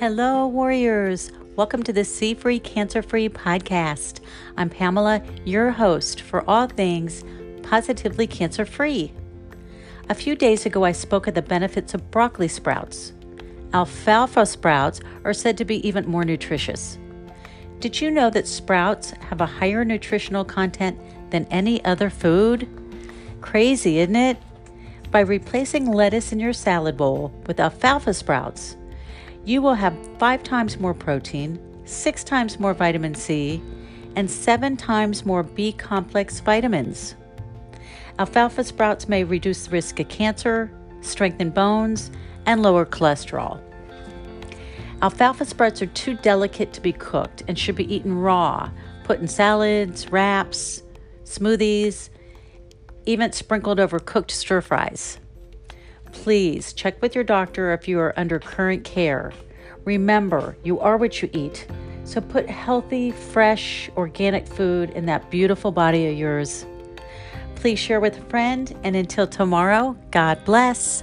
Hello, warriors. Welcome to the See Free Cancer Free podcast. I'm Pamela, your host for all things positively cancer free. A few days ago, I spoke of the benefits of broccoli sprouts. Alfalfa sprouts are said to be even more nutritious. Did you know that sprouts have a higher nutritional content than any other food? Crazy, isn't it? By replacing lettuce in your salad bowl with alfalfa sprouts, you will have five times more protein, six times more vitamin C, and seven times more B complex vitamins. Alfalfa sprouts may reduce the risk of cancer, strengthen bones, and lower cholesterol. Alfalfa sprouts are too delicate to be cooked and should be eaten raw, put in salads, wraps, smoothies, even sprinkled over cooked stir fries. Please check with your doctor if you are under current care. Remember, you are what you eat. So put healthy, fresh, organic food in that beautiful body of yours. Please share with a friend, and until tomorrow, God bless.